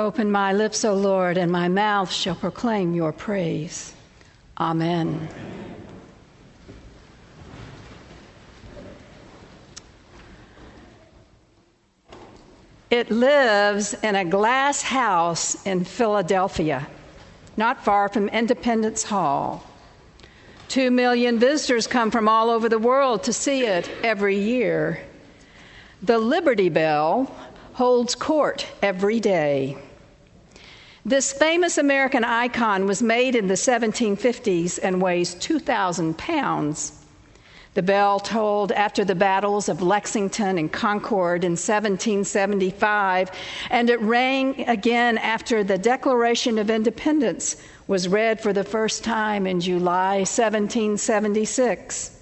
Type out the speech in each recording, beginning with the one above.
Open my lips, O Lord, and my mouth shall proclaim your praise. Amen. It lives in a glass house in Philadelphia, not far from Independence Hall. Two million visitors come from all over the world to see it every year. The Liberty Bell holds court every day. This famous American icon was made in the 1750s and weighs 2,000 pounds. The bell tolled after the battles of Lexington and Concord in 1775, and it rang again after the Declaration of Independence was read for the first time in July 1776.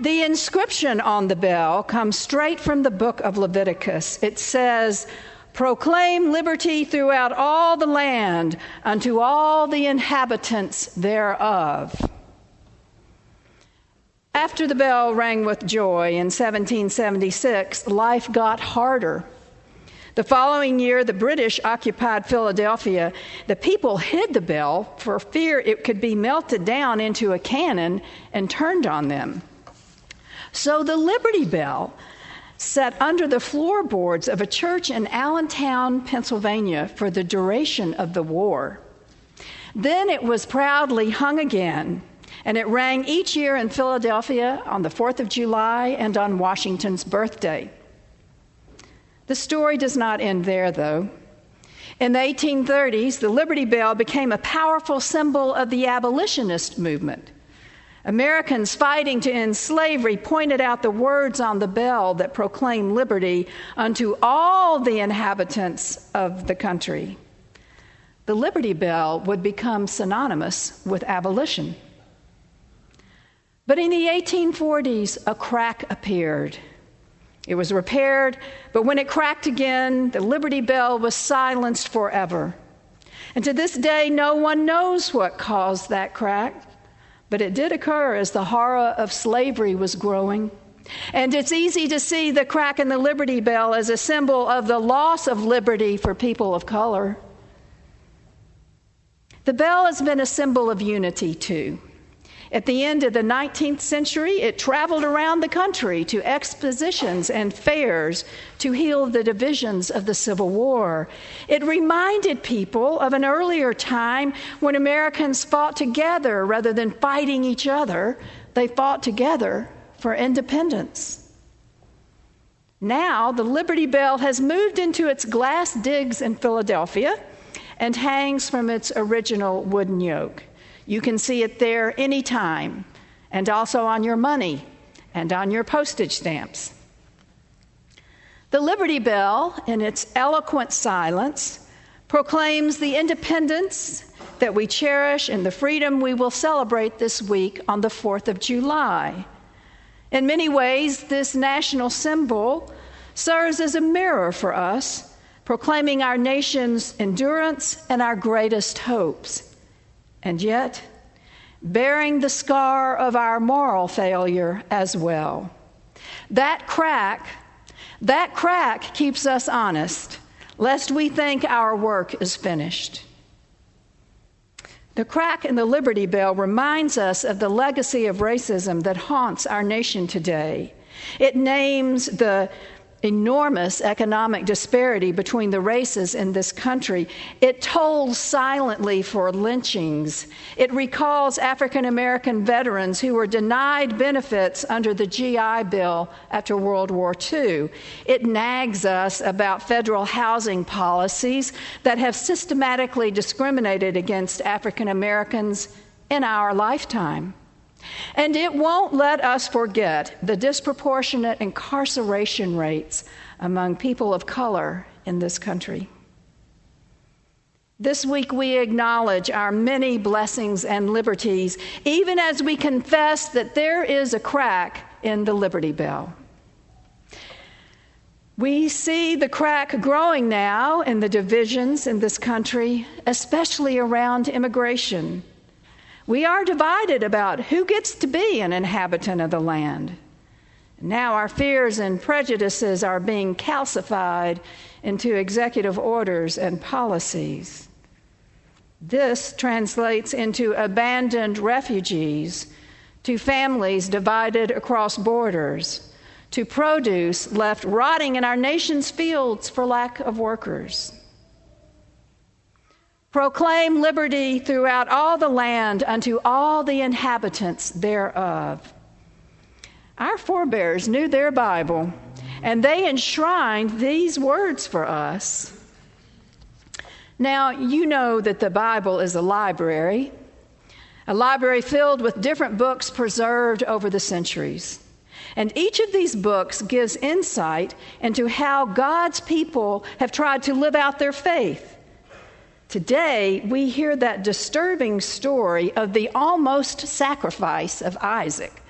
The inscription on the bell comes straight from the book of Leviticus. It says, Proclaim liberty throughout all the land unto all the inhabitants thereof. After the bell rang with joy in 1776, life got harder. The following year, the British occupied Philadelphia. The people hid the bell for fear it could be melted down into a cannon and turned on them. So the Liberty Bell set under the floorboards of a church in Allentown, Pennsylvania, for the duration of the war. Then it was proudly hung again, and it rang each year in Philadelphia on the 4th of July and on Washington's birthday. The story does not end there, though. In the 1830s, the Liberty Bell became a powerful symbol of the abolitionist movement. Americans fighting to end slavery pointed out the words on the bell that proclaim liberty unto all the inhabitants of the country. The Liberty Bell would become synonymous with abolition. But in the 1840s, a crack appeared. It was repaired, but when it cracked again, the Liberty Bell was silenced forever. And to this day, no one knows what caused that crack. But it did occur as the horror of slavery was growing. And it's easy to see the crack in the Liberty Bell as a symbol of the loss of liberty for people of color. The bell has been a symbol of unity, too. At the end of the 19th century, it traveled around the country to expositions and fairs to heal the divisions of the Civil War. It reminded people of an earlier time when Americans fought together rather than fighting each other, they fought together for independence. Now, the Liberty Bell has moved into its glass digs in Philadelphia and hangs from its original wooden yoke. You can see it there anytime, and also on your money and on your postage stamps. The Liberty Bell, in its eloquent silence, proclaims the independence that we cherish and the freedom we will celebrate this week on the 4th of July. In many ways, this national symbol serves as a mirror for us, proclaiming our nation's endurance and our greatest hopes and yet bearing the scar of our moral failure as well. That crack, that crack keeps us honest, lest we think our work is finished. The crack in the Liberty Bell reminds us of the legacy of racism that haunts our nation today. It names the enormous economic disparity between the races in this country. It tolls silently for lynchings. It recalls African American veterans who were denied benefits under the GI Bill after World War II. It nags us about federal housing policies that have systematically discriminated against African Americans in our lifetime. And it won't let us forget the disproportionate incarceration rates among people of color in this country. This week, we acknowledge our many blessings and liberties, even as we confess that there is a crack in the Liberty Bell. We see the crack growing now in the divisions in this country, especially around immigration. We are divided about who gets to be an inhabitant of the land. Now our fears and prejudices are being calcified into executive orders and policies. This translates into abandoned refugees, to families divided across borders, to produce left rotting in our nation's fields for lack of workers. Proclaim liberty throughout all the land unto all the inhabitants thereof. Our forebears knew their Bible, and they enshrined these words for us. Now, you know that the Bible is a library, a library filled with different books preserved over the centuries. And each of these books gives insight into how God's people have tried to live out their faith. Today, we hear that disturbing story of the almost sacrifice of Isaac.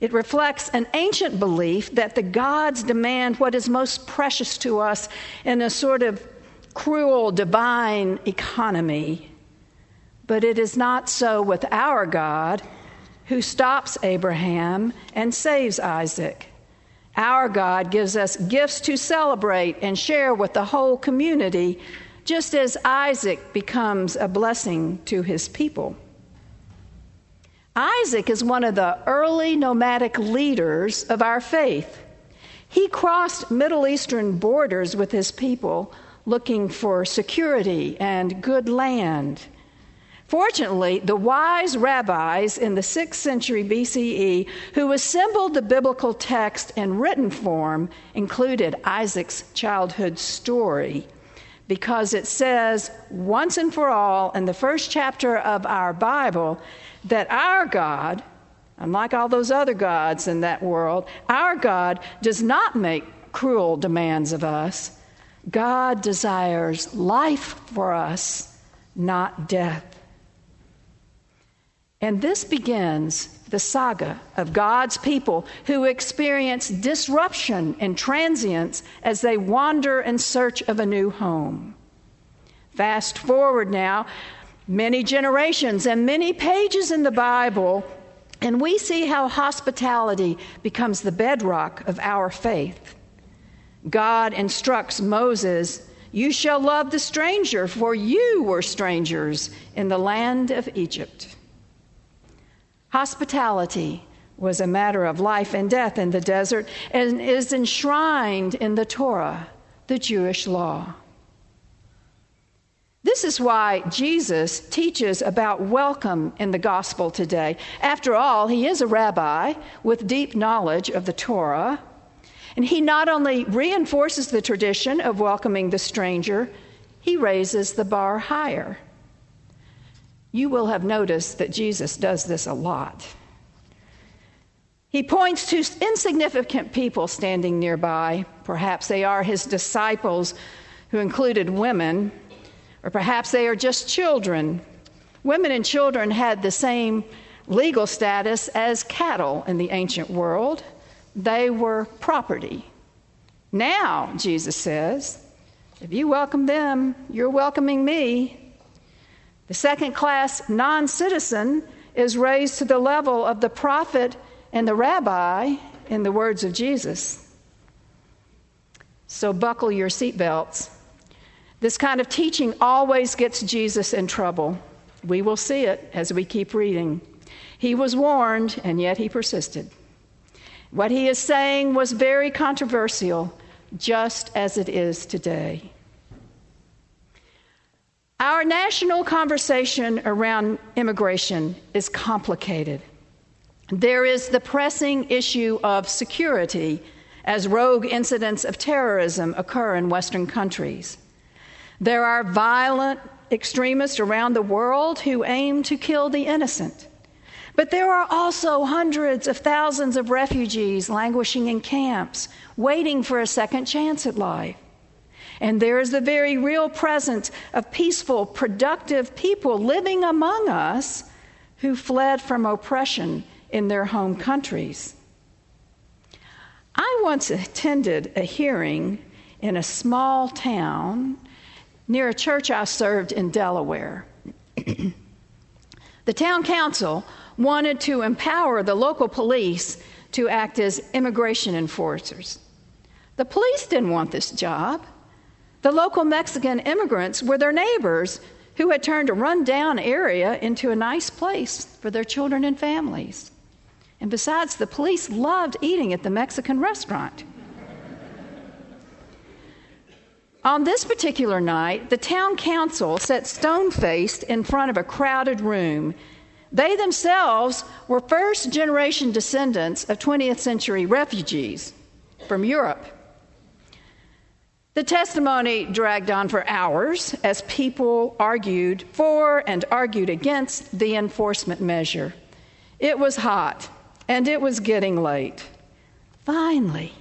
It reflects an ancient belief that the gods demand what is most precious to us in a sort of cruel divine economy. But it is not so with our God, who stops Abraham and saves Isaac. Our God gives us gifts to celebrate and share with the whole community, just as Isaac becomes a blessing to his people. Isaac is one of the early nomadic leaders of our faith. He crossed Middle Eastern borders with his people looking for security and good land. Fortunately, the wise rabbis in the 6th century BCE who assembled the biblical text in written form included Isaac's childhood story because it says once and for all in the first chapter of our Bible that our God, unlike all those other gods in that world, our God does not make cruel demands of us. God desires life for us, not death. And this begins the saga of God's people who experience disruption and transience as they wander in search of a new home. Fast forward now many generations and many pages in the Bible, and we see how hospitality becomes the bedrock of our faith. God instructs Moses, You shall love the stranger, for you were strangers in the land of Egypt. Hospitality was a matter of life and death in the desert and is enshrined in the Torah, the Jewish law. This is why Jesus teaches about welcome in the gospel today. After all, he is a rabbi with deep knowledge of the Torah, and he not only reinforces the tradition of welcoming the stranger, he raises the bar higher. You will have noticed that Jesus does this a lot. He points to insignificant people standing nearby. Perhaps they are his disciples, who included women or perhaps they are just children. Women and children had the same legal status as cattle in the ancient world, they were property. Now, Jesus says, if you welcome them, you're welcoming me. The second class non citizen is raised to the level of the prophet and the rabbi, in the words of Jesus. So, buckle your seatbelts this kind of teaching always gets Jesus in trouble. We will see it as we keep reading. He was warned, and yet he persisted. What he is saying was very controversial, just as it is today. Our national conversation around immigration is complicated. There is the pressing issue of security as rogue incidents of terrorism occur in Western countries. There are violent extremists around the world who aim to kill the innocent. But there are also hundreds of thousands of refugees languishing in camps, waiting for a second chance at life. And there is the very real presence of peaceful, productive people living among us who fled from oppression in their home countries. I once attended a hearing in a small town near a church I served in Delaware. the town council wanted to empower the local police to act as immigration enforcers. The police didn't want this job. The local Mexican immigrants were their neighbors who had turned a run-down area into a nice place for their children and families. And besides, the police loved eating at the Mexican restaurant. On this particular night, the town council sat stone faced in front of a crowded room. They themselves were first generation descendants of 20th century refugees from Europe. The testimony dragged on for hours as people argued for and argued against the enforcement measure. It was hot and it was getting late. Finally,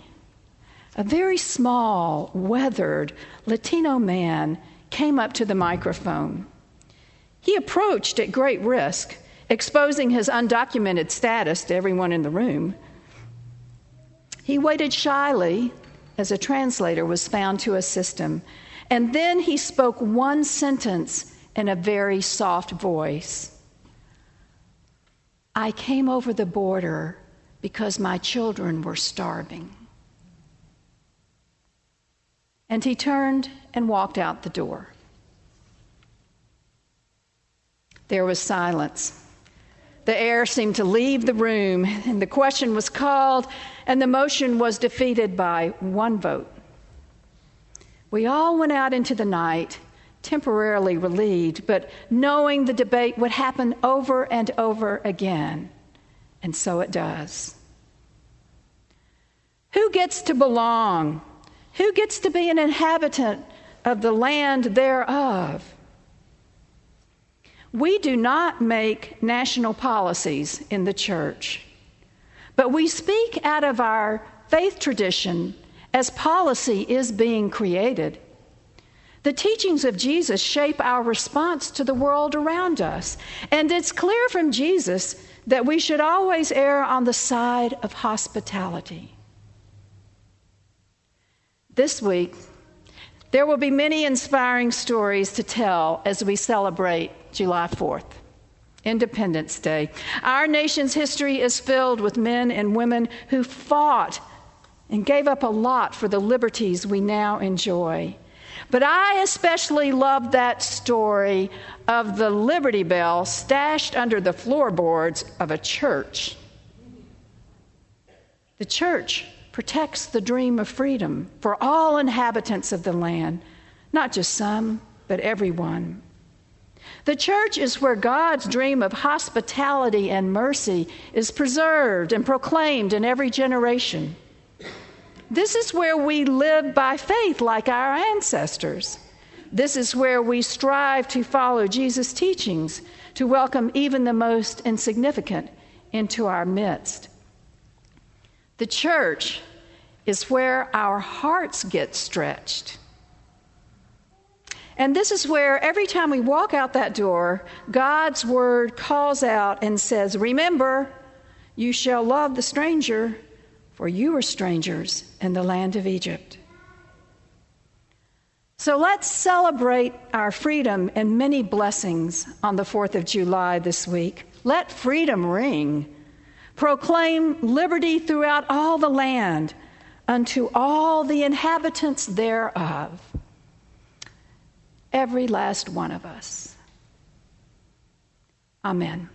a very small, weathered Latino man came up to the microphone. He approached at great risk, exposing his undocumented status to everyone in the room. He waited shyly as a translator was found to assist him. And then he spoke one sentence in a very soft voice I came over the border because my children were starving. And he turned and walked out the door. There was silence. The air seemed to leave the room, and the question was called, and the motion was defeated by one vote. We all went out into the night, temporarily relieved, but knowing the debate would happen over and over again. And so it does. Who gets to belong? Who gets to be an inhabitant of the land thereof? We do not make national policies in the church, but we speak out of our faith tradition as policy is being created. The teachings of Jesus shape our response to the world around us, and it's clear from Jesus that we should always err on the side of hospitality. This week, there will be many inspiring stories to tell as we celebrate July 4th, Independence Day. Our nation's history is filled with men and women who fought and gave up a lot for the liberties we now enjoy. But I especially love that story of the Liberty Bell stashed under the floorboards of a church. The church protects the dream of freedom for all inhabitants of the land, not just some, but everyone. The church is where God's dream of hospitality and mercy is preserved and proclaimed in every generation. This is where we live by faith like our ancestors. This is where we strive to follow Jesus' teachings, to welcome even the most insignificant into our midst. The church is where our hearts get stretched. And this is where every time we walk out that door, God's word calls out and says, Remember, you shall love the stranger, for you were strangers in the land of Egypt. So let's celebrate our freedom and many blessings on the 4th of July this week. Let freedom ring. Proclaim liberty throughout all the land unto all the inhabitants thereof. Every last one of us. Amen.